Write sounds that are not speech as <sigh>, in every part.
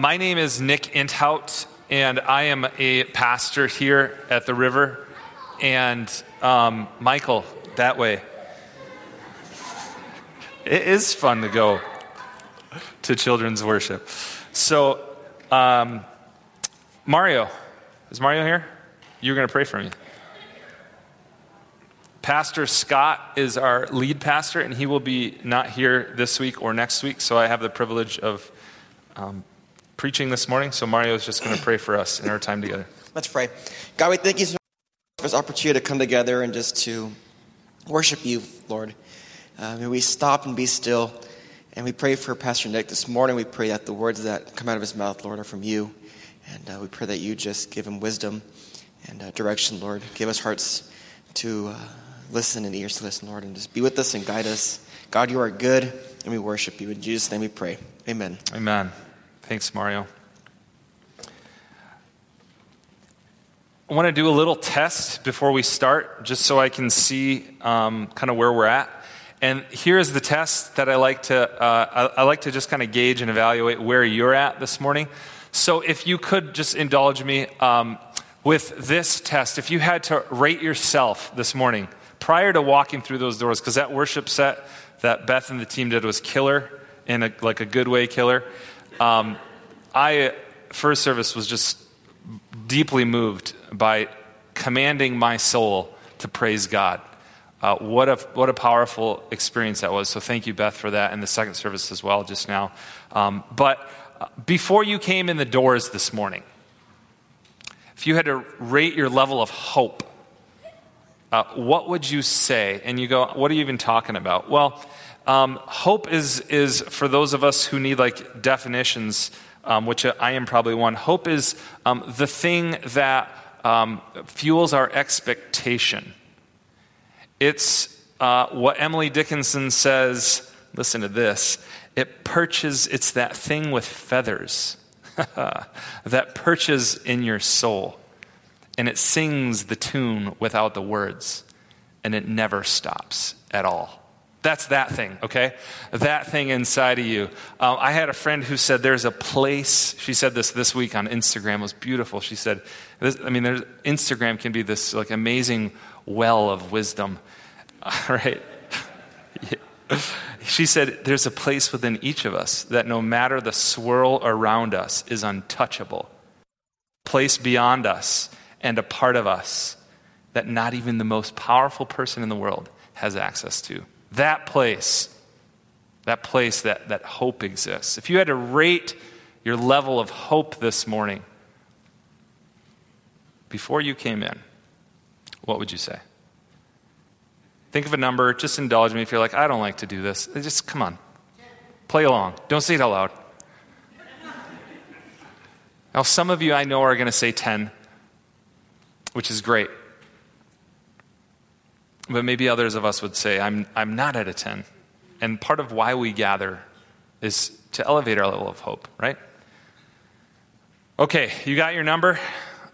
My name is Nick Inthout, and I am a pastor here at the river. And um, Michael, that way. It is fun to go to children's worship. So, um, Mario, is Mario here? You're going to pray for me. Pastor Scott is our lead pastor, and he will be not here this week or next week. So I have the privilege of um, preaching this morning. So Mario is just going to pray for us in our time together. Let's pray. God, we thank you so much for this opportunity to come together and just to worship you, Lord. Uh, may we stop and be still. And we pray for Pastor Nick this morning. We pray that the words that come out of his mouth, Lord, are from you. And uh, we pray that you just give him wisdom and uh, direction, Lord. Give us hearts to uh, listen and ears to listen, Lord, and just be with us and guide us. God, you are good, and we worship you. In Jesus' name we pray. Amen. Amen. Thanks, Mario. I want to do a little test before we start, just so I can see um, kind of where we're at. And here's the test that I like to uh, I, I like to just kind of gauge and evaluate where you're at this morning. So if you could just indulge me um, with this test, if you had to rate yourself this morning prior to walking through those doors, because that worship set that Beth and the team did was killer in a, like a good way killer. Um, I first service was just deeply moved by commanding my soul to praise God. Uh, what, a, what a powerful experience that was. So thank you, Beth, for that, and the second service as well just now. Um, but uh, before you came in the doors this morning, if you had to rate your level of hope, uh, what would you say? And you go, what are you even talking about? Well, um, hope is, is for those of us who need like definitions, um, which I am probably one. Hope is um, the thing that um, fuels our expectation. It's uh, what Emily Dickinson says. Listen to this. It perches, it's that thing with feathers <laughs> that perches in your soul. And it sings the tune without the words. And it never stops at all. That's that thing, okay? That thing inside of you. Um, I had a friend who said there's a place, she said this this week on Instagram, it was beautiful. She said, this, I mean, Instagram can be this like amazing well of wisdom, <laughs> right? <laughs> She said, There's a place within each of us that no matter the swirl around us is untouchable, place beyond us and a part of us that not even the most powerful person in the world has access to. That place, that place that, that hope exists. If you had to rate your level of hope this morning before you came in, what would you say? Think of a number. Just indulge me if you're like, I don't like to do this. Just come on. Play along. Don't say it out loud. Now, some of you I know are going to say 10, which is great. But maybe others of us would say, I'm, I'm not at a 10. And part of why we gather is to elevate our level of hope, right? Okay, you got your number?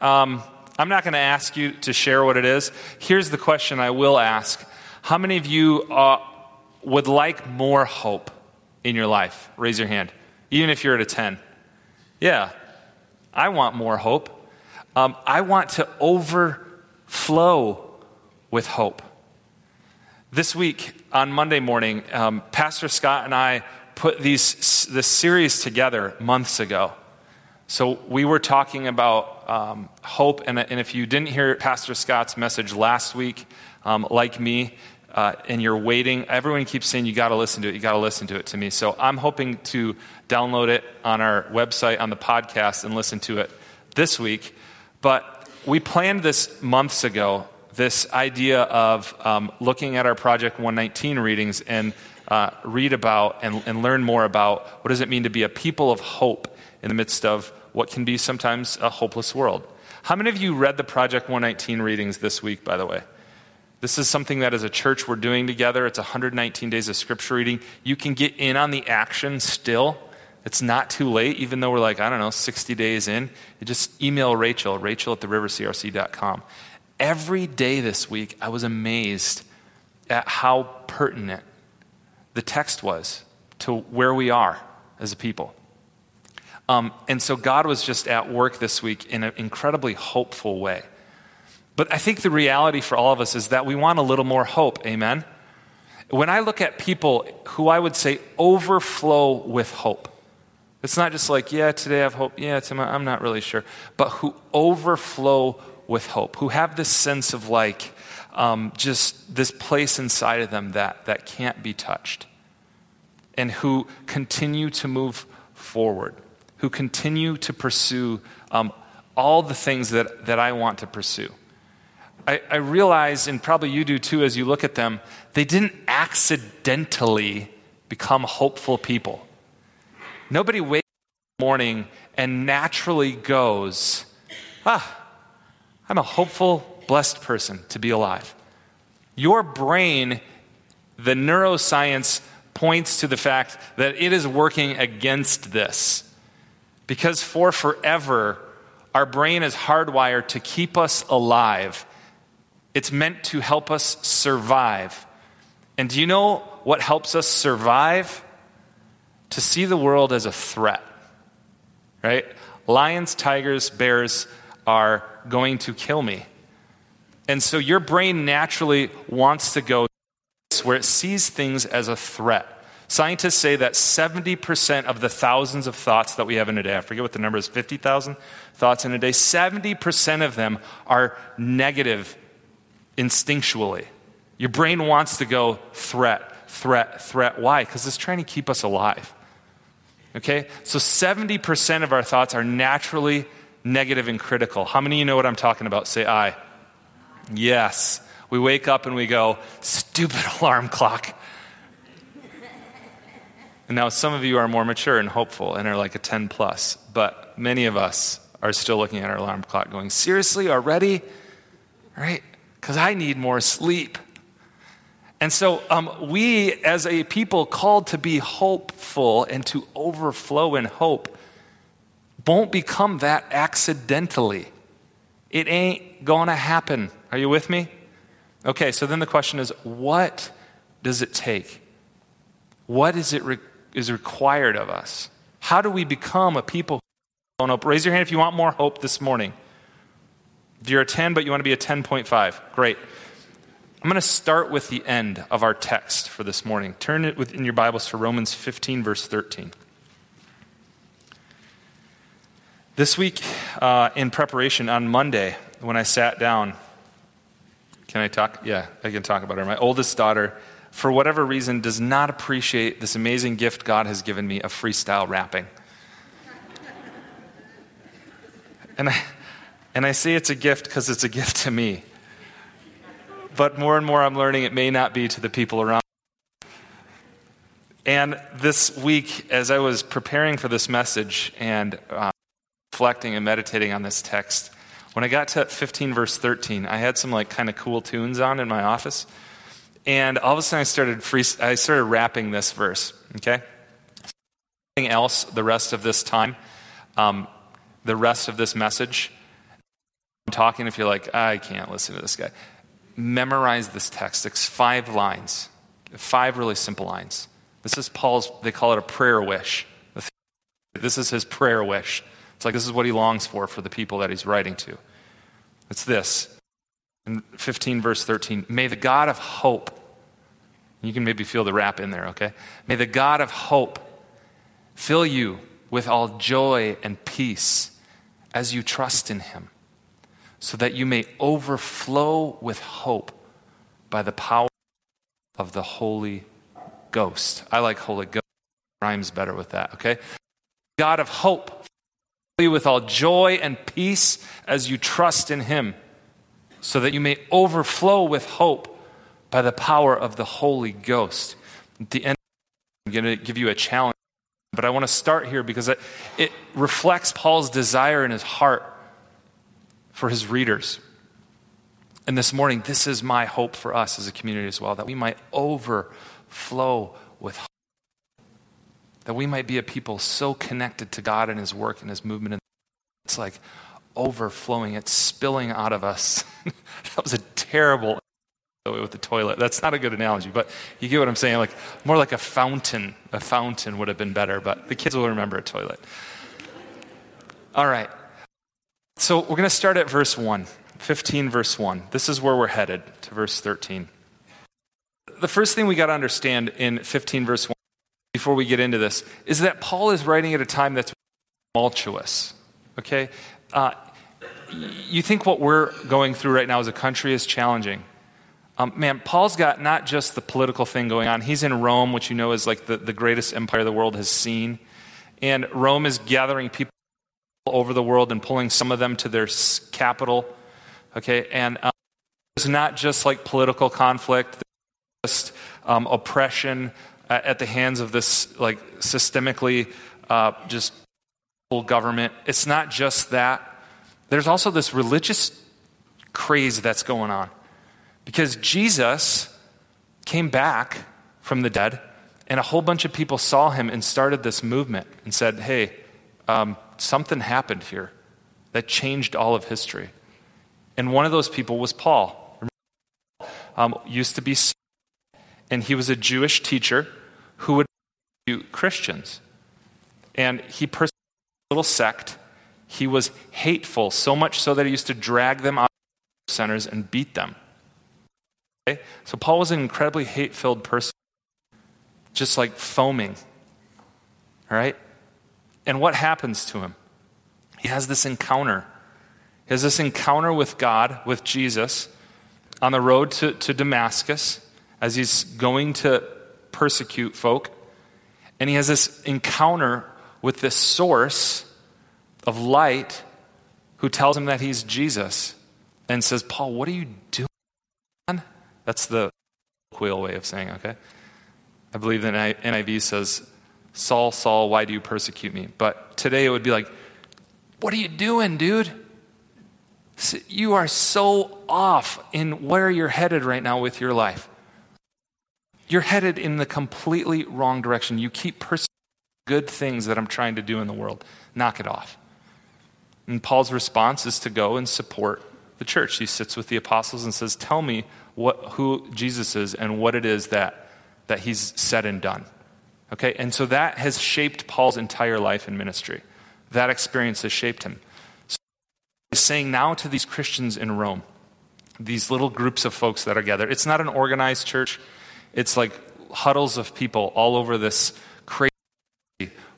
Um, I'm not going to ask you to share what it is. Here's the question I will ask how many of you uh, would like more hope in your life? Raise your hand, even if you're at a 10. Yeah, I want more hope. Um, I want to overflow with hope. This week, on Monday morning, um, Pastor Scott and I put these, this series together months ago. So we were talking about um, hope, and, and, if you didn't hear Pastor Scott's message last week, um, like me, uh, and you're waiting, everyone keeps saying, You got to listen to it, you got to listen to it to me. So I'm hoping to download it on our website, on the podcast, and listen to it this week. But we planned this months ago, this idea of um, looking at our Project 119 readings and uh, read about and, and learn more about what does it mean to be a people of hope in the midst of what can be sometimes a hopeless world. How many of you read the Project 119 readings this week, by the way? This is something that as a church we're doing together. It's 119 days of scripture reading. You can get in on the action still. It's not too late, even though we're like, I don't know, 60 days in. You just email Rachel, rachel at therivercrc.com. Every day this week, I was amazed at how pertinent the text was to where we are as a people. Um, and so God was just at work this week in an incredibly hopeful way. But I think the reality for all of us is that we want a little more hope. Amen? When I look at people who I would say overflow with hope, it's not just like, yeah, today I have hope, yeah, tomorrow, I'm not really sure, but who overflow with hope, who have this sense of like, um, just this place inside of them that, that can't be touched, and who continue to move forward, who continue to pursue um, all the things that, that I want to pursue. I, I realize, and probably you do too as you look at them, they didn't accidentally become hopeful people. Nobody wakes up in the morning and naturally goes, ah, I'm a hopeful, blessed person to be alive. Your brain, the neuroscience points to the fact that it is working against this. Because for forever, our brain is hardwired to keep us alive. It's meant to help us survive. And do you know what helps us survive? To see the world as a threat, right? Lions, tigers, bears are going to kill me. And so your brain naturally wants to go where it sees things as a threat. Scientists say that 70% of the thousands of thoughts that we have in a day, I forget what the number is, 50,000 thoughts in a day, 70% of them are negative instinctually. Your brain wants to go threat, threat, threat. Why? Because it's trying to keep us alive. Okay? So 70% of our thoughts are naturally negative and critical. How many of you know what I'm talking about? Say I. Yes. We wake up and we go, stupid <laughs> alarm clock. And now some of you are more mature and hopeful and are like a 10 plus, but many of us are still looking at our alarm clock going, seriously, already? Right? Because I need more sleep. And so, um, we as a people called to be hopeful and to overflow in hope won't become that accidentally. It ain't going to happen. Are you with me? Okay, so then the question is what does it take? What is it re- is required of us? How do we become a people who? Raise your hand if you want more hope this morning. If you're a 10, but you want to be a 10.5, great. I'm going to start with the end of our text for this morning. Turn it in your Bibles to Romans 15, verse 13. This week, uh, in preparation on Monday, when I sat down, can I talk? Yeah, I can talk about her. My oldest daughter, for whatever reason, does not appreciate this amazing gift God has given me of freestyle rapping. and I, and I say it's a gift because it's a gift to me. But more and more I'm learning it may not be to the people around. And this week, as I was preparing for this message and uh, reflecting and meditating on this text, when I got to 15 verse 13, I had some like kind of cool tunes on in my office. And all of a sudden I started free, I started rapping this verse, okay? Anything else the rest of this time, um, the rest of this message, I'm talking if you're like, I can't listen to this guy. Memorize this text. It's five lines, five really simple lines. This is Paul's, they call it a prayer wish. This is his prayer wish. It's like this is what he longs for for the people that he's writing to. It's this. In 15, verse 13, may the God of hope, you can maybe feel the rap in there, okay? May the God of hope fill you with all joy and peace as you trust in him, so that you may overflow with hope by the power of the Holy Ghost. I like Holy Ghost. Rhymes better with that, okay? God of hope with all joy and peace as you trust in him, so that you may overflow with hope by the power of the Holy Ghost. At the end, I'm going to give you a challenge, but I want to start here because it, it reflects Paul's desire in his heart for his readers. And this morning, this is my hope for us as a community as well, that we might overflow with hope that we might be a people so connected to God and His work and His movement. It's like overflowing, it's spilling out of us. <laughs> that was a terrible with the toilet. That's not a good analogy, but you get what I'm saying. Like more like a fountain. A fountain would have been better, but the kids will remember a toilet. All right. So we're going to start at verse 1, 15, verse 1. This is where we're headed to verse 13. The first thing we got to understand in 15, verse 1, before we get into this, is that Paul is writing at a time that's tumultuous. Okay? Uh, you think what we're going through right now as a country is challenging. Um, man, Paul's got not just the political thing going on. He's in Rome, which you know is like the, the greatest empire the world has seen. And Rome is gathering people over the world and pulling some of them to their capital. Okay, and um, it's not just like political conflict, just um, oppression at the hands of this like systemically uh, just government. It's not just that. There's also this religious craze that's going on because Jesus came back from the dead, and a whole bunch of people saw him and started this movement and said, "Hey." Um, something happened here that changed all of history. And one of those people was Paul. Um, used to be, and he was a Jewish teacher who would persecute Christians. And he persecuted a little sect. He was hateful, so much so that he used to drag them out of centers and beat them. Okay? So Paul was an incredibly hate filled person, just like foaming. All right? And what happens to him? He has this encounter. He has this encounter with God, with Jesus, on the road to, to Damascus as he's going to persecute folk. And he has this encounter with this source of light who tells him that he's Jesus and says, Paul, what are you doing? That's the quail way of saying, okay? I believe the NIV says, Saul, Saul, why do you persecute me? But today it would be like, what are you doing, dude? You are so off in where you're headed right now with your life. You're headed in the completely wrong direction. You keep pursuing good things that I'm trying to do in the world. Knock it off. And Paul's response is to go and support the church. He sits with the apostles and says, Tell me what, who Jesus is and what it is that, that he's said and done. Okay, and so that has shaped Paul's entire life and ministry. That experience has shaped him. So he's saying now to these Christians in Rome, these little groups of folks that are gathered, it's not an organized church, it's like huddles of people all over this crazy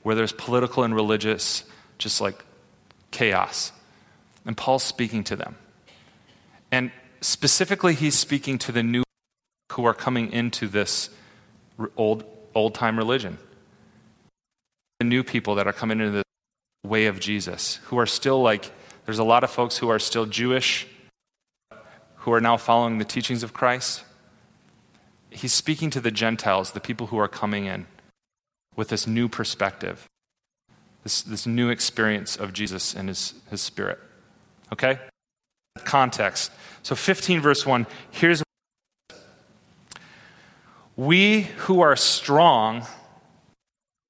where there's political and religious, just like chaos. And Paul's speaking to them. And specifically, he's speaking to the new who are coming into this old old time religion. The new people that are coming into the way of Jesus, who are still like, there's a lot of folks who are still Jewish, who are now following the teachings of Christ. He's speaking to the Gentiles, the people who are coming in with this new perspective, this, this new experience of Jesus and his, his spirit. Okay? Context. So 15, verse 1, here's we who are strong,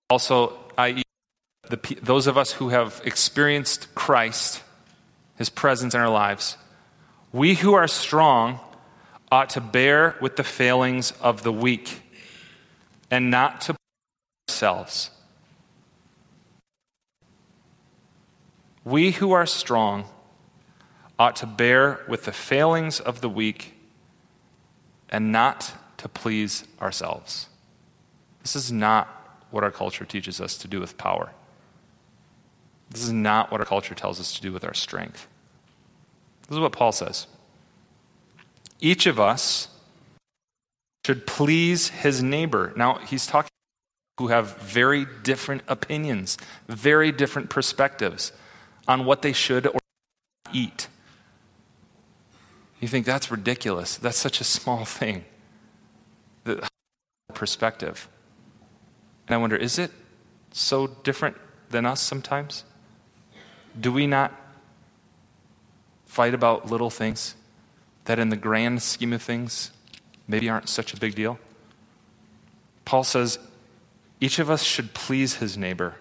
also, i.e., the, those of us who have experienced Christ, his presence in our lives, we who are strong ought to bear with the failings of the weak and not to please ourselves. We who are strong ought to bear with the failings of the weak and not to please ourselves. This is not what our culture teaches us to do with power. This is not what our culture tells us to do with our strength. This is what Paul says. Each of us should please his neighbor. Now, he's talking who have very different opinions, very different perspectives on what they should or eat. You think that's ridiculous. That's such a small thing the perspective. And I wonder, is it so different than us sometimes? Do we not fight about little things that, in the grand scheme of things, maybe aren't such a big deal? Paul says each of us should please his neighbor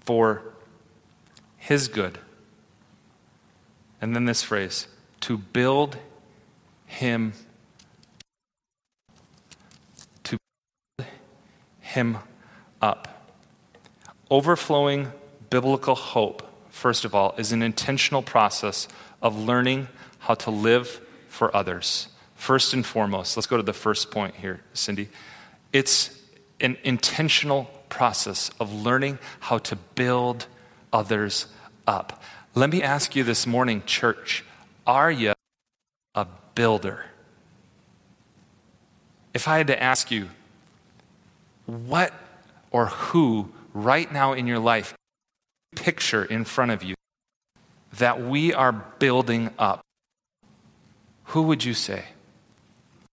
for his good. And then this phrase to build him to build him up. Overflowing biblical hope, first of all, is an intentional process of learning how to live for others. First and foremost, let's go to the first point here, Cindy. It's an intentional process of learning how to build others up. Let me ask you this morning, church are you a builder? If I had to ask you, what or who right now in your life picture in front of you that we are building up, who would you say?